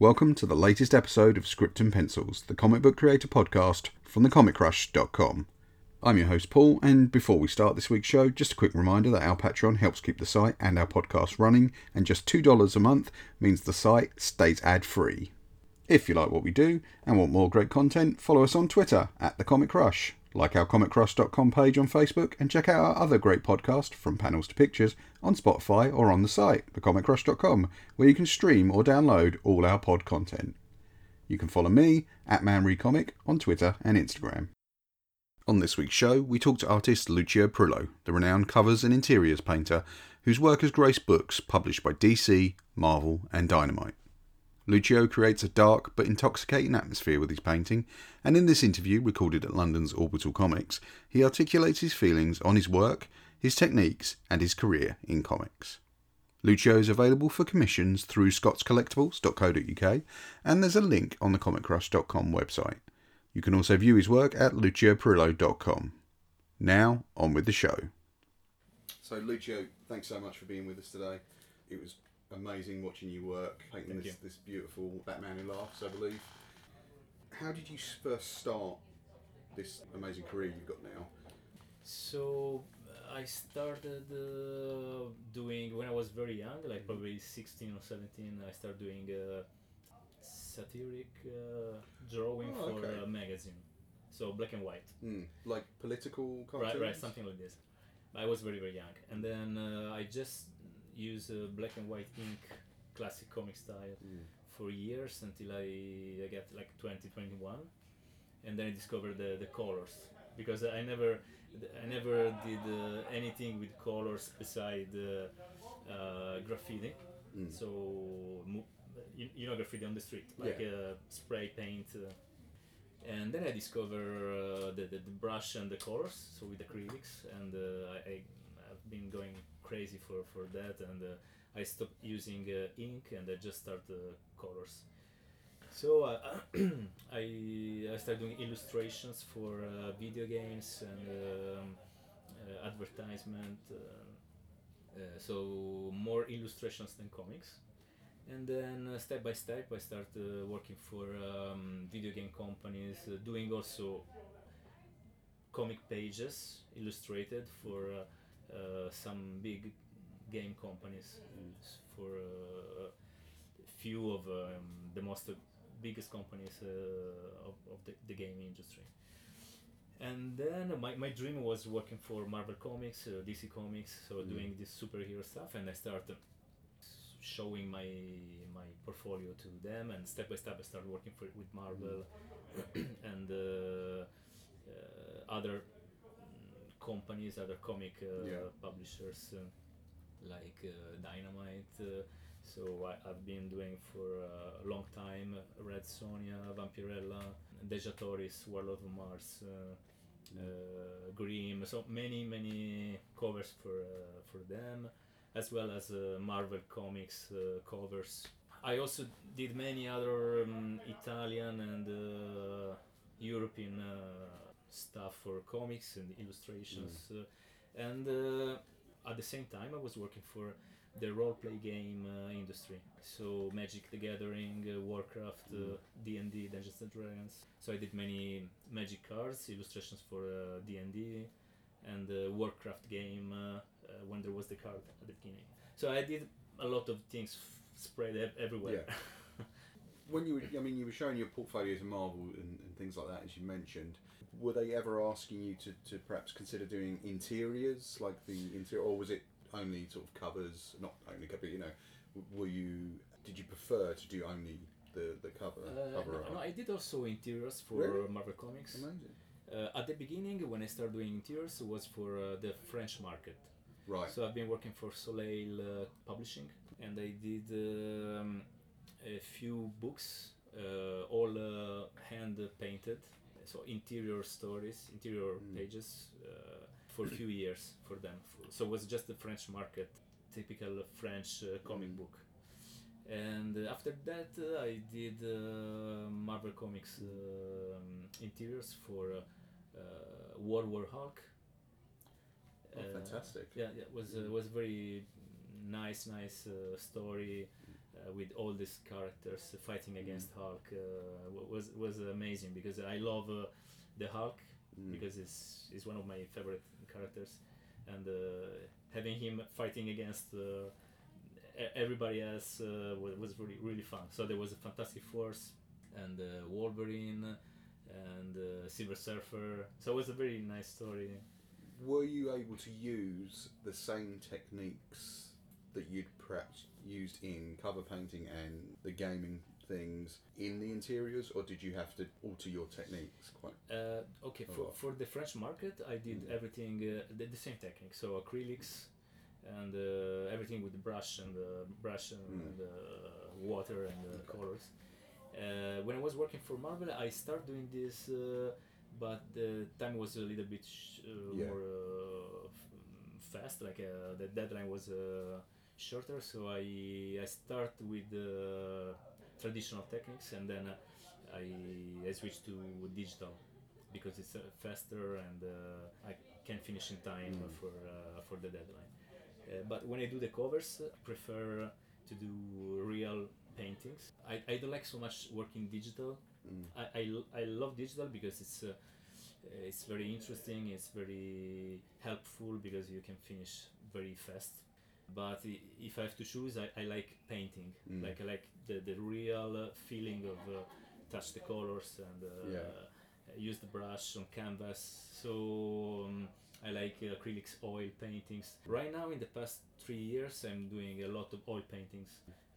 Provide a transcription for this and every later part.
Welcome to the latest episode of Script and Pencils, the comic book creator podcast from thecomiccrush.com. I'm your host Paul, and before we start this week's show, just a quick reminder that our Patreon helps keep the site and our podcast running, and just $2 a month means the site stays ad free. If you like what we do and want more great content, follow us on Twitter at The Comic Crush, like our comiccrush.com page on Facebook, and check out our other great podcast, From Panels to Pictures, on Spotify or on the site, thecomiccrush.com, where you can stream or download all our pod content. You can follow me at ManRecomic on Twitter and Instagram. On this week's show, we talk to artist Lucio Parrillo, the renowned covers and interiors painter whose work has graced books published by DC, Marvel, and Dynamite. Lucio creates a dark but intoxicating atmosphere with his painting, and in this interview, recorded at London's Orbital Comics, he articulates his feelings on his work, his techniques, and his career in comics. Lucio is available for commissions through scottscollectables.co.uk, and there's a link on the comiccrush.com website. You can also view his work at lucioparrillo.com. Now, on with the show. So, Lucio, thanks so much for being with us today. It was amazing watching you work, painting Thank this, you. this beautiful Batman Who Laughs, I believe. How did you first start this amazing career you've got now? So uh, I started uh, doing when I was very young, like probably 16 or 17. I started doing uh, satiric uh, drawing Oh, for okay. a magazine, so black and white. Hmm, like political cartoons? Right, right, something like this. I was very very young, and then uh, I just use uh, black and white ink, classic comic style, Mm. for years until I, I got like 20, 21, and then I discovered the, the colors because I never I never did uh, anything with colors beside uh, uh, graffiti. Mm. So you, you know graffiti on the street, like Yeah. uh, spray paint. Uh, and then I discovered uh, the, the, the brush and the colors, so with acrylics, and uh, I, I, I've been going crazy for, for that, and uh, I stopped using uh, ink and I just start uh, colors. So I, I started doing illustrations for video games and um, advertisement. So more illustrations than comics. And then uh, step by step, I started uh, working for um, video game companies, uh, doing also comic pages illustrated for some big game companies, for uh, a few of um, the most uh, biggest companies uh, of, of the, the game industry. And then my, my dream was working for Marvel Comics, uh, DC Comics, so Mm. doing this superhero stuff, and I started showing my my portfolio to them, and step by step I started working for with Marvel and uh, uh, other mm, companies, other comic uh, Yeah. publishers uh, like uh, Dynamite. Uh, so I, I've been doing for a long time Red Sonja, Vampirella, Dejah Thoris, Warlord of Mars, uh, uh, Grimm. So many many covers for uh, for them, as well as uh, Marvel Comics uh, covers. I also did many other um, Italian and uh, European uh, stuff for comics and illustrations, uh, and uh, at the same time I was working for the role play game uh, industry. So Magic the Gathering, uh, Warcraft, uh, D&D, Dungeons and Dragons. So I did many Magic cards, illustrations for uh, D&D, and the Warcraft game uh, uh, when there was the card at the beginning. So I did a lot of things f- spread ev- everywhere. When you were, I mean, you were showing your portfolios of Marvel and, and things like that, as you mentioned. Were they ever asking you to, to perhaps consider doing interiors, like the interior, or was it only sort of covers? Not only cover, you know. Were you? Did you prefer to do only the the cover Uh, cover no, art? no, I did also interiors for Really? Marvel Comics. Amazing. Uh, at the beginning, when I started doing interiors, was for uh, the French market. Right. So I've been working for Soleil uh, Publishing, and I did um, a few books, uh, all uh, hand painted. So interior stories, interior Mm. pages, uh, for a few years for them. So it was just the French market, typical French uh, comic Mm. book. And uh, after that, uh, I did uh, Marvel Comics um, interiors for uh, uh, World War Hulk. Oh, Uh, fantastic. yeah, yeah, it was uh, was very nice, nice uh, story. Uh, with all these characters fighting against Hulk uh, was was amazing because I love uh, the Hulk Mm. because it's is one of my favorite characters, and uh, having him fighting against uh, everybody else uh, was really really fun. So there was a Fantastic Force and uh, Wolverine and uh, Silver Surfer. So it was a very nice story. Were you able to use the same techniques that you'd perhaps used in cover painting and the gaming things in the interiors, or did you have to alter your techniques quite? Uh, okay, for, for the French market, I did Mm. everything uh, the, the same technique. So acrylics and uh, everything with the brush and the brush and, Mm. and uh, water and uh, Okay. colors. Uh, when I was working for Marvel, I started doing this, uh, but the time was a little bit sh- uh, Yeah. more uh, f- fast. Like uh, the deadline was uh, shorter, so I I start with the traditional techniques, and then uh, I I switched to digital because it's uh, faster and uh, I can finish in time Mm. for uh, for the deadline. Uh, but when I do the covers, I prefer to do real paintings. I, I don't like so much working digital. Mm. I, I, I love digital because it's uh, it's very interesting. It's very helpful because you can finish very fast. But if I have to choose, I, I like painting. Mm. Like I like the, the real uh, feeling of uh, touch the colors and uh, Yeah. use the brush on canvas. So um, I like uh, acrylics, oil paintings. Right now, in the past three years, I'm doing a lot of oil paintings.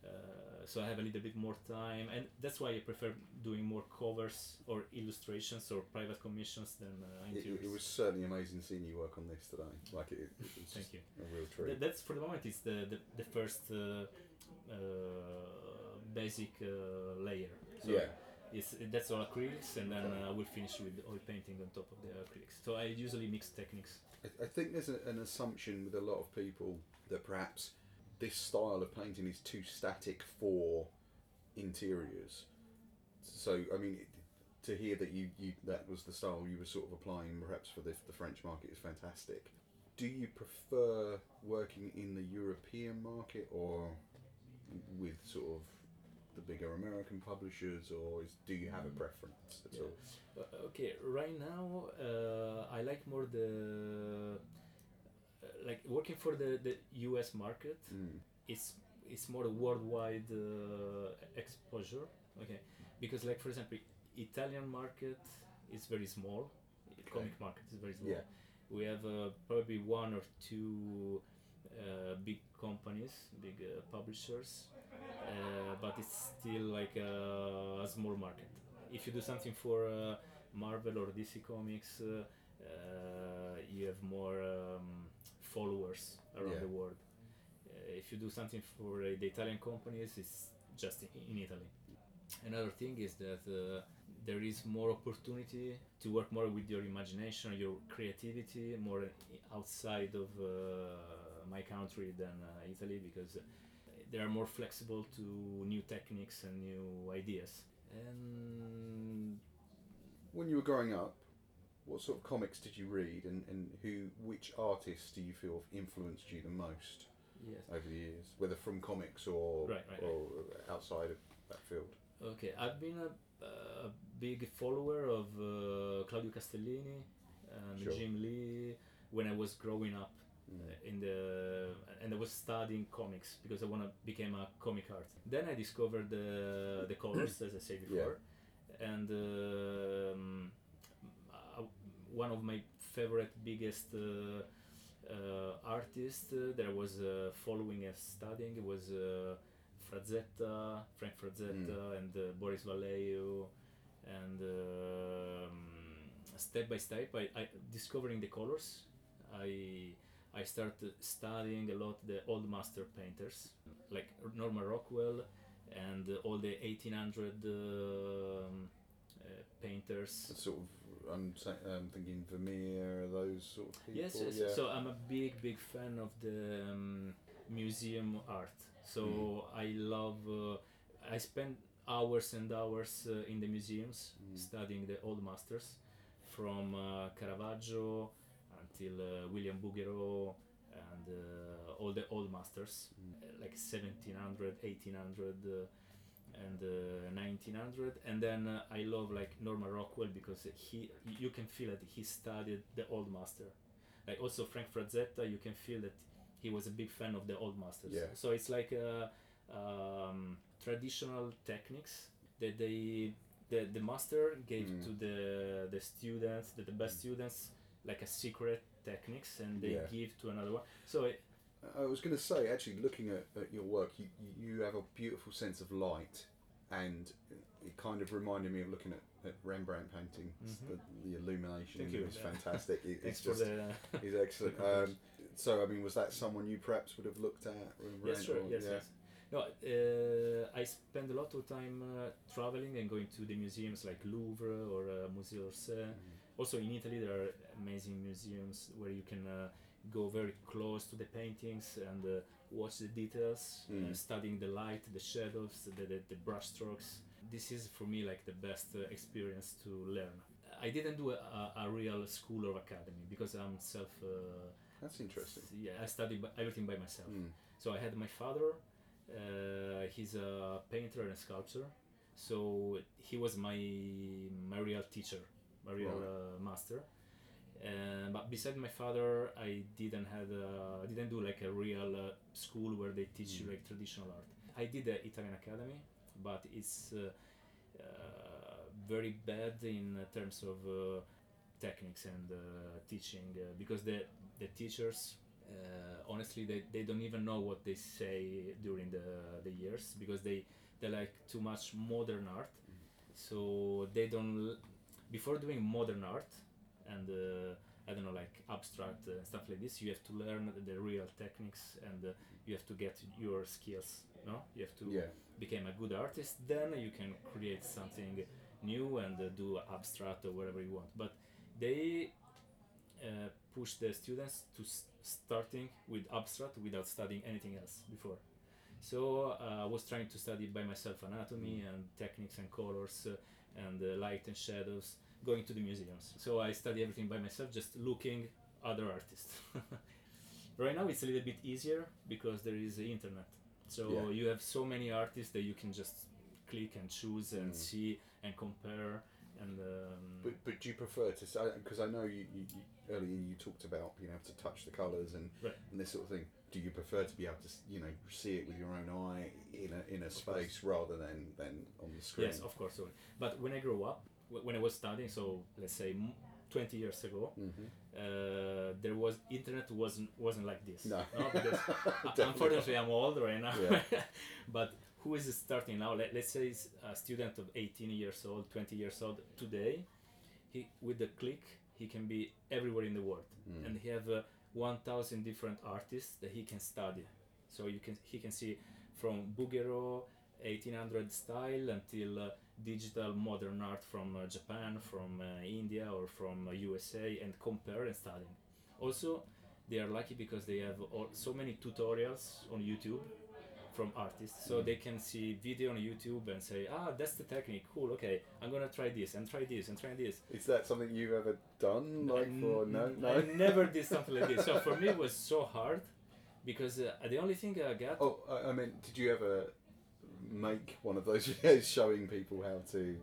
Uh, so I have a little bit more time, and that's why I prefer doing more covers or illustrations or private commissions than uh, It, interiors. it was certainly amazing seeing you work on this today. Like it, it Thank you. a real Th- treat. that's for the moment. It's the the, the first uh, uh, basic uh, layer. So yeah. It's, that's all acrylics, and then uh, I will finish with oil painting on top of the acrylics. So I usually mix techniques. I, I think there's a, an assumption with a lot of people that perhaps this style of painting is too static for interiors. So I mean, to hear that you, you that was the style you were sort of applying perhaps for the, the French market is fantastic. Do you prefer working in the European market or with sort of the bigger American publishers, or is, do you have a preference at Yeah. all? Uh, okay, right now uh, I like more the like working for the, the U.S. market. Mm. It's it's more a worldwide uh, exposure. Okay, because like for example, Italian market is very small. Comic market is very small. Yeah. We have uh, probably one or two uh, big companies, big uh, publishers, uh, but it's still like a, a small market. If you do something for uh, Marvel or DC Comics, uh, uh, you have more um, followers around Yeah. the world. Uh, if you do something for uh, the Italian companies, it's just in, Italy. Another thing is that uh, there is more opportunity to work more with your imagination, your creativity, more outside of uh, my country than uh, Italy because they are more flexible to new techniques and new ideas. And When you were growing up, what sort of comics did you read, and, and who, which artists do you feel have influenced you the most yes, over the years, whether from comics or Right, right, or outside of that field? okay, I've been a, a big follower of uh, Claudio Castellini and Sure. Jim Lee when I was growing up. Mm. uh, in the and I was studying comics because I want to become a comic artist. Then I discovered the the colors, as I said before, and um, one of my favorite, biggest uh, uh, artists uh, that I was uh, following and studying was uh, Frazetta, Frank Frazetta, and uh, Boris Vallejo, and um, step by step, I, I discovering the colors. I I started studying a lot the old master painters like Norman Rockwell and uh, all the 1800 um, uh, painters. Sort of, I'm um, thinking Vermeer, those sort of people. Yes, yes. Yeah. So I'm a big, big fan of the um, museum art. So Mm. I love. Uh, I spend hours and hours uh, in the museums Mm. studying the old masters, from uh, Caravaggio until uh, William Bouguereau and uh, all the old masters, uh, like 1700, 1800. And uh, 1900 and then uh, i love like norman rockwell because he you can feel that he studied the old master like also frank frazetta you can feel that he was a big fan of the old masters Yeah. so it's like uh, um, traditional techniques that they the, the master gave Mm. to the the students the, the best students like a secret techniques and they Yeah. give to another one so it, I was going to say, actually, looking at, at your work, you, you have a beautiful sense of light, and it kind of reminded me of looking at, at Rembrandt paintings. Mhm. The, the illumination Thank in you. it is Yeah. fantastic. It, it's just, he's excellent. Um, so, I mean, was that someone you perhaps would have looked at? Rembrandt, Yes, sure. or- Yes, yeah. yes. No, uh, I spend a lot of time uh, traveling and going to the museums like Louvre or uh, Musée d'Orsay. Mm. Also in Italy, there are amazing museums where you can uh, go very close to the paintings and uh, watch the details, uh, Mm. studying the light, the shadows, the, the, the brush strokes. This is for me like the best uh, experience to learn. I didn't do a, a, a real school or academy because I'm self. Uh, That's interesting. yeah, I studied everything by myself. Mm. So I had my father. Uh, he's a painter and a sculptor. So he was my my real teacher, my real Right. uh, master. Uh, but beside my father, I didn't have uh, didn't do like a real uh, school where they teach you Mm. like traditional art. I did the Italian Academy, but it's uh, uh, very bad in terms of uh, techniques and uh, teaching uh, because the the teachers uh, honestly they, they don't even know what they say during the the years because they they like too much modern art so they don't before doing modern art and uh, I don't know like abstract uh, stuff like this. You have to learn the real techniques and uh, you have to get your skills no? You have to Yeah. become a good artist. Then you can create something new and uh, do abstract or whatever you want. But they uh, push the students to s- starting with abstract without studying anything else before. So uh, i was trying to study by myself anatomy and techniques and colors uh, and uh, light and shadows going to the museums so i study everything by myself just looking other artists right now it's a little bit easier because there is the internet so Yeah. you have so many artists that you can just click and choose and Mm. see and compare and um, But, but do you prefer to because I know you, you, you earlier you talked about being able to touch the colours and, Right. and this sort of thing. Do you prefer to be able to you know see it with your own eye in a in a Of space rather than than on the screen? Yes, of course. sorry. But when I grow up, when I was studying, so let's say 20 years ago, hmm uh, there was internet wasn't wasn't like this. No. because uh, unfortunately I'm old right now. Yeah. but who is starting now? Let, let's say a student of 18 years old, 20 years old today. He with the click he can be everywhere in the world, Mm. and he have uh, 1,000 different artists that he can study. So you can he can see from Bouguereau 1800 style until uh, digital modern art from uh, Japan, from uh, India, or from uh, USA, and compare and study. Also, they are lucky because they have all, so many tutorials on YouTube from artists, so they can see video on YouTube and say, ah, that's the technique, cool, okay, I'm gonna try this and try this and try this. Is that something you've ever done? Like I for n- no I never did something like this. So for me, it was so hard because uh, the only thing I got Oh, I, I mean, did you ever make one of those videos showing people how to,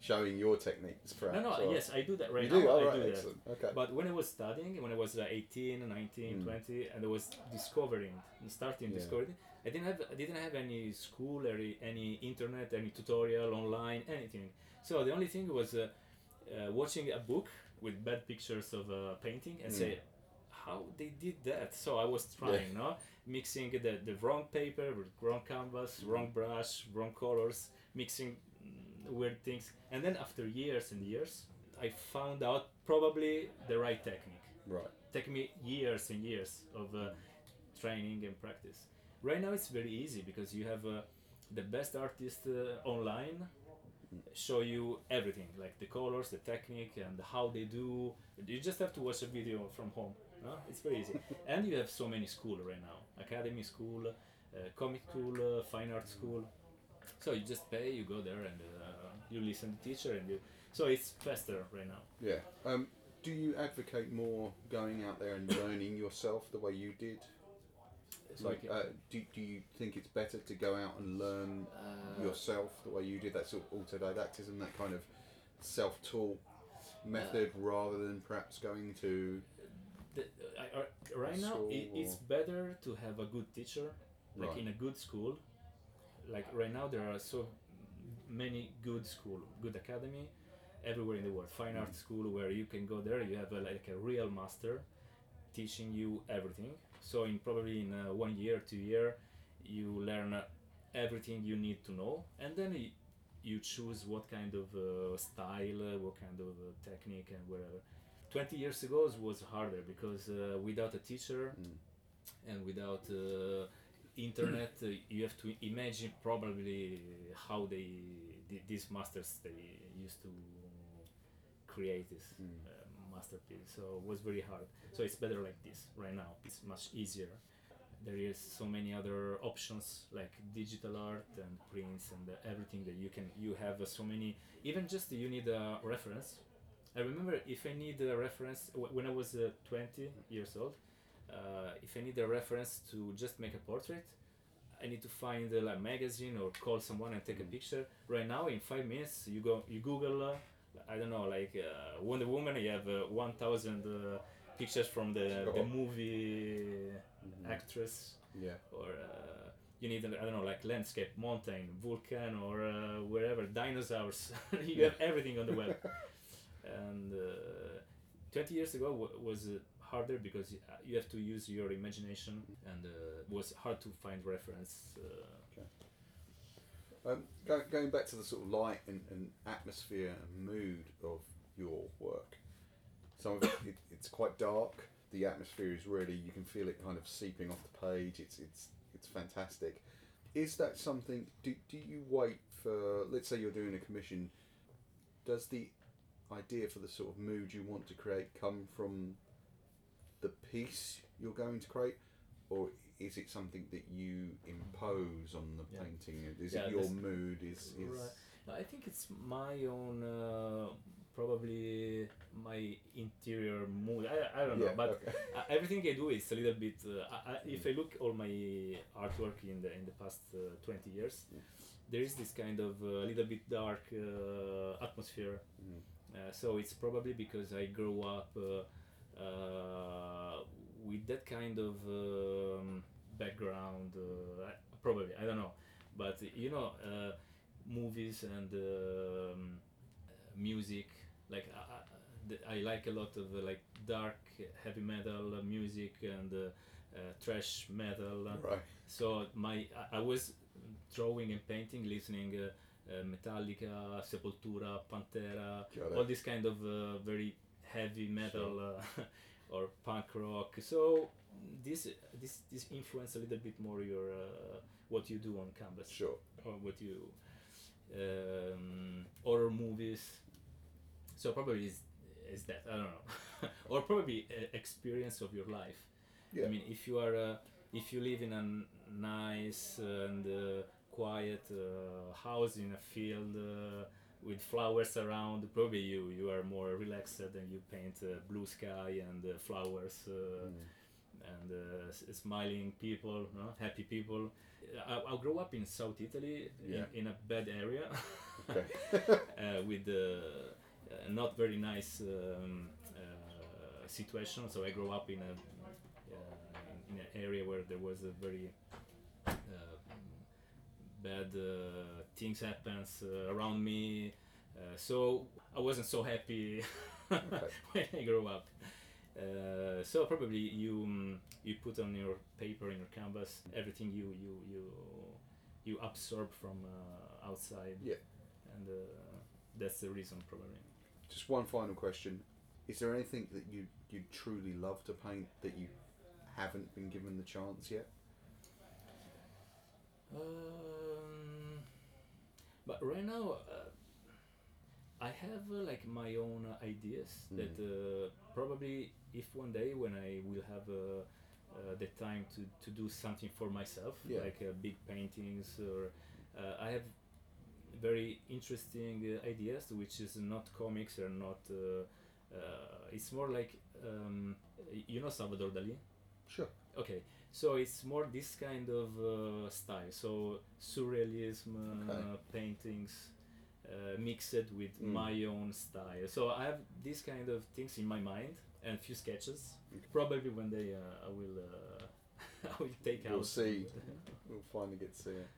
showing your techniques? Perhaps. No, no, or- yes, I do that right you now. do. Oh, I right, do that. Okay. But when I was studying, when I was uh, 18, 19, Mm. 20, and I was discovering, starting Yeah. discovering, I didn't have I didn't have any school or any- any internet, any tutorial online, anything. So the only thing was uh, uh, watching a book with bad pictures of a painting and Mm. say, how they did that. So I was trying, no, mixing the, the wrong paper with wrong canvas, Mm. wrong brush, wrong colors, mixing mm, weird things, and then after years and years, I found out probably the right technique. right. Take me years and years of uh, training and practice. Right now it's very easy because you have uh, the best artists uh, online show you everything like the colors, the technique, and how they do. You just have to watch a video from home. No? It's very easy. and you have so many schools right now: academy school, uh, comic school, uh, fine art school. So you just pay, you go there, and uh, you listen to teacher, and you. So it's faster right now. Yeah. Um, do you advocate more going out there and learning yourself the way you did? It's Like, uh, do, do you think it's better to go out and learn uh, yourself the way you did that sort of autodidactism, that kind of self-taught method, rather than perhaps going to the, Right now it, it's better to have a good teacher like Right. in a good school. Like right now there are so many good school good academy everywhere in the world. Fine art school where you can go there you have a, like a real master teaching you everything. So in probably in uh, one year two year you learn uh, everything you need to know. And then you choose what kind of uh, style what kind of uh, technique and whatever 20 years ago it was harder because uh, without a teacher Mm. and without uh, internet uh, you have to imagine probably how they these masters they used to create this Mm. uh, masterpiece. So it was very hard. So it's better like this right now. It's much easier. There is so many other options like digital art and prints and everything that you can you have uh, so many even just you need a reference i remember if i need a reference when i was uh, 20 years old uh, if i need a reference to just make a portrait i need to find uh, like magazine or call someone and take a Mm. picture right now in five minutes you go you google uh, i don't know like uh, wonder woman you have uh, 1000 uh, pictures from the, the movie Mhm. actress Yeah. or uh, you need I don't know like landscape, mountain, volcano, or uh, wherever dinosaurs. you have everything on the web. and uh, 20 years ago was uh, harder because uh, you have to use your imagination and uh, was hard to find reference. Uh, Um, go, going back to the sort of light and, and atmosphere and mood of your work, some of it, it it's quite dark. The atmosphere is really you can feel it kind of seeping off the page. It's it's it's fantastic. Is that something? Do, do you wait for? Let's say you're doing a commission. Does the idea for the sort of mood you want to create come from the piece you're going to create, or is it something that you impose on the Yeah. painting? Is Yeah, it your mood? Is is Right. I think it's my own, uh, probably my interior mood. I, I don't know, Yeah, but okay. everything I do is a little bit. Uh, I, I, if I look all my artwork in the in the past uh, twenty years, there is this kind of uh, little bit dark uh, atmosphere. Mm. Uh, so it's probably because I grew up uh, uh, with that kind of um, background. Uh, probably I don't know, but you know, uh, movies and um, music. Like I, I, I like a lot of uh, like dark heavy metal music and uh, uh, trash metal. right. So my I, I was drawing and painting, listening uh, uh, Metallica, Sepultura, Pantera, all this kind of uh, very heavy metal uh, or punk rock. So this this this influence a little bit more your uh, what you do on canvas Sure. or what you um, horror movies. So probably is is that I don't know, or probably experience of your life. Yeah. I mean, if you are uh, if you live in a nice and uh, quiet uh, house in a field uh, with flowers around, probably you you are more relaxed and you paint uh, blue sky and uh, flowers uh, Mm. and uh, s- smiling people, no? happy people. I, I grew up in South Italy Yeah. in, in a bad area Okay. uh, with not very nice um, uh, situation. So I grew up in a uh, in an area where there was a very bad uh, things happens uh, around me. Uh, so I wasn't so happy when I grew up. Uh, so probably you um, you put on your paper in your canvas everything you you you you absorb from uh, outside Yeah. and uh, that's the reason probably Just one final question: Is there anything that you you truly love to paint that you haven't been given the chance yet? um, but right now uh, I have uh, like my own uh, ideas that uh, probably if one day when I will have uh, uh, the time to, to do something for myself Yeah. like uh, big paintings or uh, I have very interesting uh, ideas which is not comics or not uh, uh, it's more like um, you know Salvador Dali. Sure. Okay, so it's more this kind of uh, style. So surrealism uh, Okay. paintings uh, mixed with Mm. my own style. So I have these kind of things in my mind and few sketches. Okay. Probably one day uh, I will uh, I will take We'll out. see. We'll finally get to see it.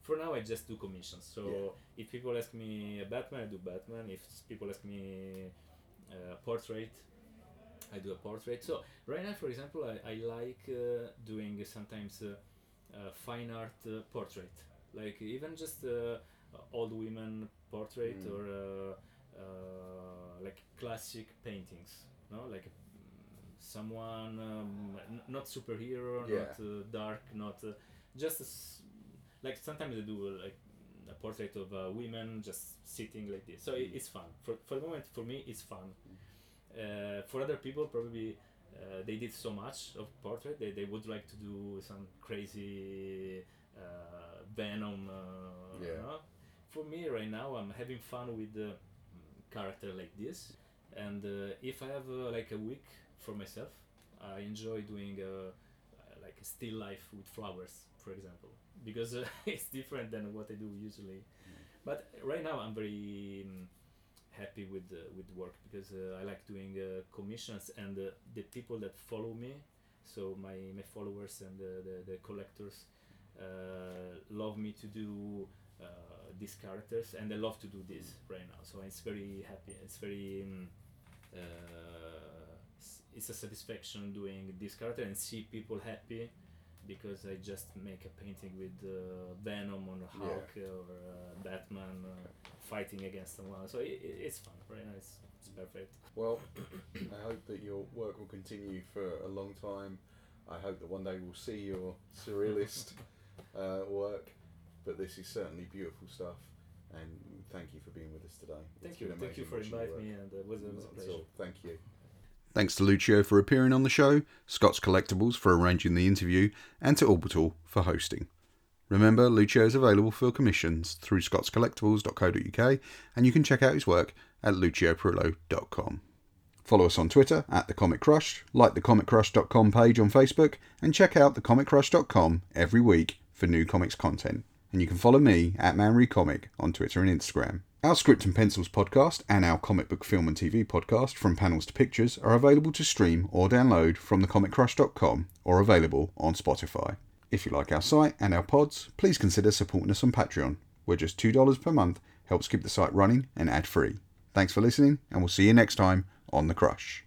For now, I just do commissions. So Yeah. if people ask me a Batman, I do Batman. If people ask me a portrait, I do a portrait. So right now, for example, I, I like uh, doing sometimes uh, uh, fine art uh, portrait, like even just uh, old women portrait Mm. or uh, uh, like classic paintings. No, like mm, someone um, n- not superhero, Yeah. not uh, dark, not uh, just a s- like sometimes I do like a portrait of uh, women just sitting like this. So it, Mm. it's fun. For for the moment, for me, it's fun. Uh, for other people, probably uh, they did so much of portrait they, they would like to do some crazy uh, Venom. Uh, Yeah. no? For me, right now, I'm having fun with the character like this, and uh, if I have uh, like a week for myself, I enjoy doing uh, like a still life with flowers, for example, because uh, it's different than what I do usually. But right now, I'm very um, happy with uh, with work because uh, I like doing uh, commissions and uh, the people that follow me, so my my followers and the the, the collectors uh, love me to do. Uh, these characters and I love to do this right now so it's very happy it's very um, uh, it's a satisfaction doing this character and see people happy because I just make a painting with uh, Venom or Hulk or uh, Batman uh, fighting against someone. So it, it, it's fun, right? now It's, it's perfect. Well, I hope that your work will continue for a long time. I hope that one day we'll see your surrealist uh, work. But this is certainly beautiful stuff, and thank you for being with us today. Thank It's you, thank you for inviting me, and uh, it was, it was a pleasure. Thank you. Thanks to Lucio for appearing on the show, Scott's Collectables for arranging the interview, and to Orbital for hosting. Remember, Lucio is available for commissions through scottscollectables.co.uk, and you can check out his work at lucioparrillo.com. Follow us on Twitter at The Comic Crush, like the comiccrush.com page on Facebook, and check out thecomiccrush.com every week for new comics content. And you can follow me at ManReComic on Twitter and Instagram. Our Script and Pencils podcast and our comic book film and TV podcast, From Panels to Pictures, are available to stream or download from thecomiccrush.com or available on Spotify. If you like our site and our pods, please consider supporting us on Patreon, where just $2 per month helps keep the site running and ad free. Thanks for listening, and we'll see you next time on The Crush.